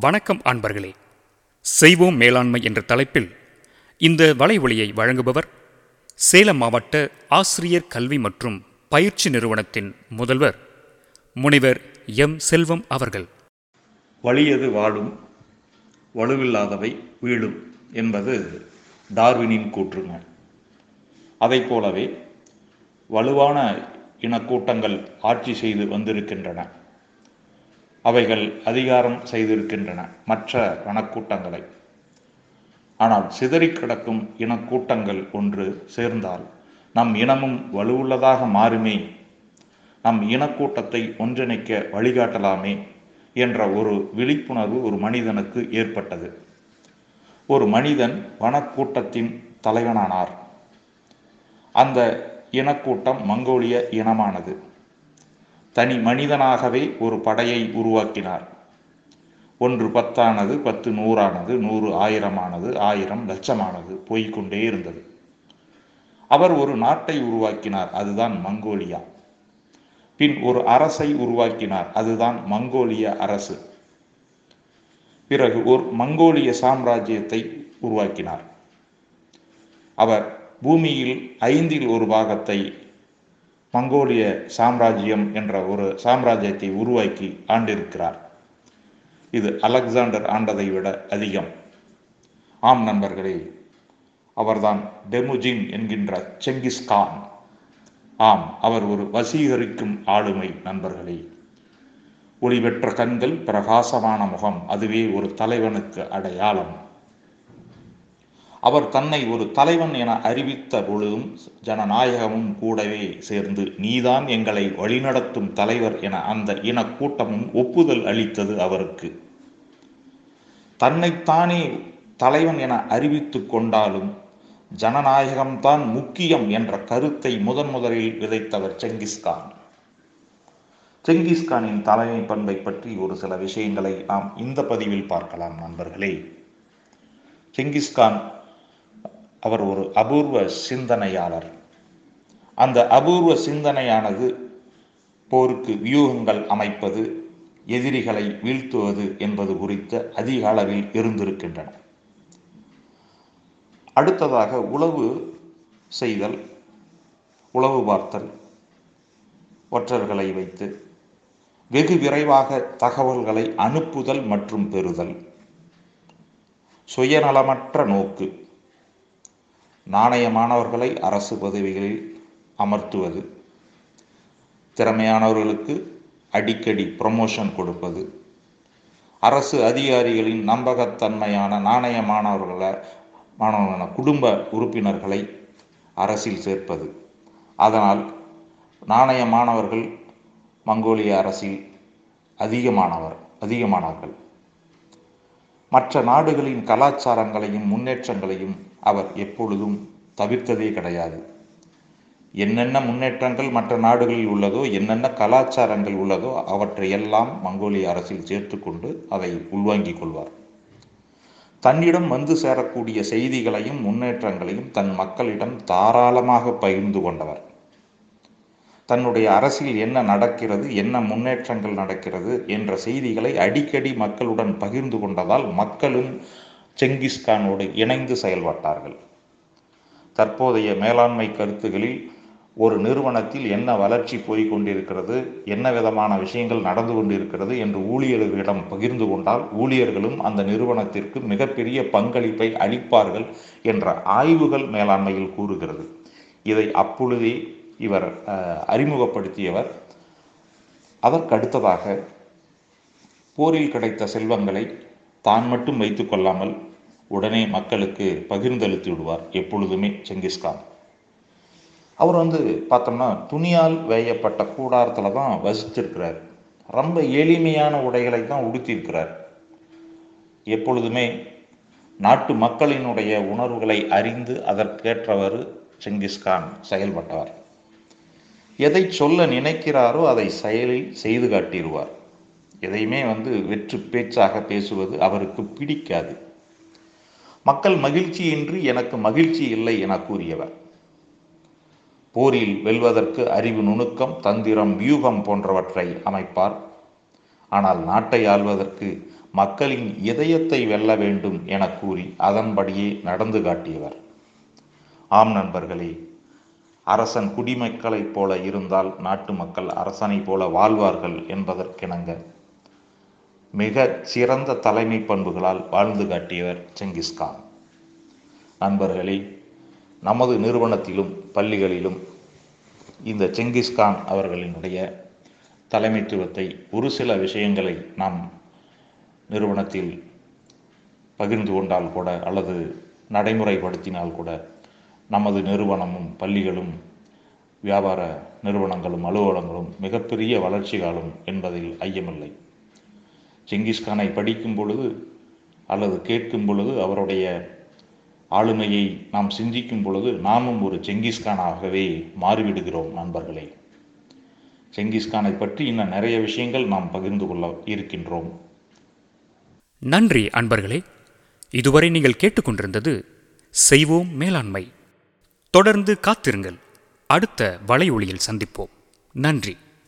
வணக்கம் அன்பர்களே. செய்வோம் மேலாண்மை என்ற தலைப்பில் இந்த வலைவொலியை வழங்குபவர் சேலம் மாவட்ட ஆசிரியர் கல்வி மற்றும் பயிற்சி நிறுவனத்தின் முதல்வர் முனைவர் எம். செல்வம் அவர்கள். வலியது வாழும்? வலுவில்லாதவை வீழும் என்பது டார்வினின் கூற்றுங்கள் அதைப் போலவே வலுவான இனக்கூட்டங்கள் ஆட்சி செய்து வந்திருக்கின்றன. அவைகள் அதிகாரம் செய்திருக்கின்றன மற்ற வனக்கூட்டங்களை. ஆனால் சிதறிக் கிடக்கும் இனக்கூட்டங்கள் ஒன்று சேர்ந்தால் நம் இனமும் வலுவுள்ளதாக மாறுமே. நம் இனக்கூட்டத்தை ஒன்றிணைக்க வழிகாட்டலாமே என்ற ஒரு விழிப்புணர்வு ஒரு மனிதனுக்கு ஏற்பட்டது. ஒரு மனிதன் வனக்கூட்டத்தின் தலைவனானார். அந்த இனக்கூட்டம் மங்கோலிய இனமானது. தனி மனிதனாகவே ஒரு படையை உருவாக்கினார். ஒன்று பத்தானது பத்து நூறானது நூறு ஆயிரமானது ஆயிரம் லட்சமானது போய்கொண்டே இருந்தது. அவர் ஒரு நாட்டை உருவாக்கினார் அதுதான் மங்கோலியா. பின் ஒரு அரசை உருவாக்கினார் அதுதான் மங்கோலிய அரசு. பிறகு ஒரு மங்கோலிய சாம்ராஜ்யத்தை உருவாக்கினார். அவர் பூமியில் ஐந்தில் ஒரு பாகத்தை மங்கோலிய சாம்ராஜ்யம் என்ற ஒரு சாம்ராஜ்யத்தை உருவாக்கி ஆண்டிருக்கிறார். இது அலெக்சாண்டர் ஆண்டதை விட அதிகம். ஆம் நண்பர்களே அவர்தான் டெமுஜின் என்கின்ற செங்கிஸ்கான் ஆம் அவர் ஒரு வசீகரிக்கும் ஆளுமை நண்பர்களே. ஒளிபெற்ற கண்கள் பிரகாசமான முகம் அதுவே ஒரு தலைவனுக்கு அடையாளம். அவர் தன்னை ஒரு தலைவன் என அறிவித்த பொழுதும் ஜனநாயகமும் கூடவே சேர்ந்து நீதான் எங்களை வழிநடத்தும் தலைவர் என அந்த இன கூட்டமும் ஒப்புதல் அளித்தது அவருக்கு. தன்னைத்தானே தலைவன் என அறிவித்து கொண்டாலும் ஜனநாயகம்தான் முக்கியம் என்ற கருத்தை முதன் முதலில் விதைத்தவர் செங்கிஸ்கான் செங்கிஸ்கானின் தலைமை பண்பை பற்றி ஒரு சில விஷயங்களை நாம் இந்த பதிவில் பார்க்கலாம் நண்பர்களே. செங்கிஸ்கான் அவர் ஒரு அபூர்வ சிந்தனையாளர். அந்த அபூர்வ சிந்தனையானது போருக்கு வியூகங்கள் அமைப்பது எதிரிகளை வீழ்த்துவது என்பது குறித்த அதிக அளவில் இருந்திருக்கின்றன. அடுத்ததாக உளவு செய்தல் உளவு பார்த்தல் ஒற்றர்களை வைத்து வெகு விரைவாக தகவல்களை அனுப்புதல் மற்றும் பெறுதல். சுயநலமற்ற நோக்கு. நாணயமானவர்களை அரசு பதவிகளில் அமர்த்துவது திறமையானவர்களுக்கு அடிக்கடி ப்ரமோஷன் கொடுப்பது அரசு அதிகாரிகளின் நம்பகத்தன்மையான நாணயமானவர்களை மாணவர்களான குடும்ப உறுப்பினர்களை அரசில் சேர்ப்பது. அதனால் நாணயமானவர்கள் மங்கோலிய அரசில் அதிகமானவர் அதிகமானார்கள். மற்ற நாடுகளின் கலாச்சாரங்களையும் முன்னேற்றங்களையும் அவர் எப்பொழுதும் தவிர்த்ததே கிடையாது. என்னென்ன முன்னேற்றங்கள் மற்ற நாடுகளில் உள்ளதோ என்னென்ன கலாச்சாரங்கள் உள்ளதோ அவற்றை எல்லாம் மங்கோலிய அரசில் சேர்த்துக்கொண்டு அதை உள்வாங்கிக் கொள்வார். தன்னிடம் வந்து சேரக்கூடிய செய்திகளையும் முன்னேற்றங்களையும் தன் மக்களிடம் தாராளமாக பகிர்ந்து கொண்டவர். தன்னுடைய அரசில் என்ன நடக்கிறது என்ன முன்னேற்றங்கள் நடக்கிறது என்ற செய்திகளை அடிக்கடி மக்களுடன் பகிர்ந்து கொண்டதால் மக்களும் செங்கிஸ்கானோடு இணைந்து செயல்பட்டார்கள். தற்போதைய மேலாண்மை கருத்துகளில் ஒரு நிறுவனத்தில் என்ன வளர்ச்சி போய் கொண்டிருக்கிறது என்ன விதமான விஷயங்கள் நடந்து கொண்டிருக்கிறது என்று ஊழியர்களிடம் பகிர்ந்து கொண்டால் ஊழியர்களும் அந்த நிறுவனத்திற்கு மிகப்பெரிய பங்களிப்பை அளிப்பார்கள் என்ற ஆய்வுகள் மேலாண்மையில் கூறுகிறது. இதை அப்பொழுதே இவர் அறிமுகப்படுத்தியவர். அதற்கு அடுத்ததாக போரில் கிடைத்த செல்வங்களை தான் மட்டும் வைத்து கொள்ளாமல் உடனே மக்களுக்கு பகிர்ந்தளித்து விடுவார் எப்பொழுதுமே செங்கிஸ்கான் அவர் வந்து பார்த்தோம்னா துணியால் வேயப்பட்ட கூடாரத்தில் தான் வசித்திருக்கிறார். ரொம்ப எளிமையான உடைகளை தான் உடுத்தியிருக்கிறார். எப்பொழுதுமே நாட்டு மக்களினுடைய உணர்வுகளை அறிந்து அதற்கேற்றவர் செங்கிஸ்கான் செயல்பட்டவர். எதை சொல்ல நினைக்கிறாரோ அதை செயலில் செய்து காட்டிடுவார். எதையுமே வந்து வெற்று பேச்சாக பேசுவது அவருக்கு பிடிக்காது. மக்கள் மகிழ்ச்சியின்றி எனக்கு மகிழ்ச்சி இல்லை என கூறியவர். போரில் வெல்வதற்கு அறிவு நுணுக்கம் தந்திரம் வியூகம் போன்றவற்றை அமைப்பார். ஆனால் நாட்டை ஆள்வதற்கு மக்களின் இதயத்தை வெல்ல வேண்டும் என கூறி அதன்படியே நடந்து காட்டியவர். ஆம் நண்பர்களே அரசன் குடிமக்களைப் போல இருந்தால் நாட்டு மக்கள் அரசனைப் போல வாழ்வார்கள் என்பதற்கிணங்க. மிக சிறந்த தலைமை பண்புகளால் வாழ்ந்து காட்டியவர் செங்கிஸ்கான் நண்பர்களே நமது நிறுவனத்திலும் பள்ளிகளிலும் இந்த செங்கிஸ்கான் அவர்களினுடைய தலைமைத்துவத்தை ஒரு சில விஷயங்களை நாம் நிறுவனத்தில் பகிர்ந்து கொண்டால் கூட அல்லது நடைமுறைப்படுத்தினால் கூட நமது நிறுவனமும் பள்ளிகளும் வியாபார நிறுவனங்களும் அலுவலகங்களும் மிகப்பெரிய வளர்ச்சி காலம் என்பதில் ஐயமில்லை. செங்கிஸ்கானை படிக்கும் பொழுது அல்லது கேட்கும் பொழுது அவருடைய ஆளுமையை நாம் சிந்திக்கும் பொழுது நாமும் ஒரு செங்கிஸ்கானாகவே மாறிவிடுகிறோம் நண்பர்களே. செங்கிஸ்கானை பற்றி இன்னும் நிறைய விஷயங்கள் நாம் பகிர்ந்து கொள்ள இருக்கின்றோம். நன்றி அன்பர்களே. இதுவரை நீங்கள் கேட்டுக்கொண்டிருந்தது செய்வோம் மேலாண்மை. தொடர்ந்து காத்திருங்கள். அடுத்த வலை ஒளியில் சந்திப்போம். நன்றி.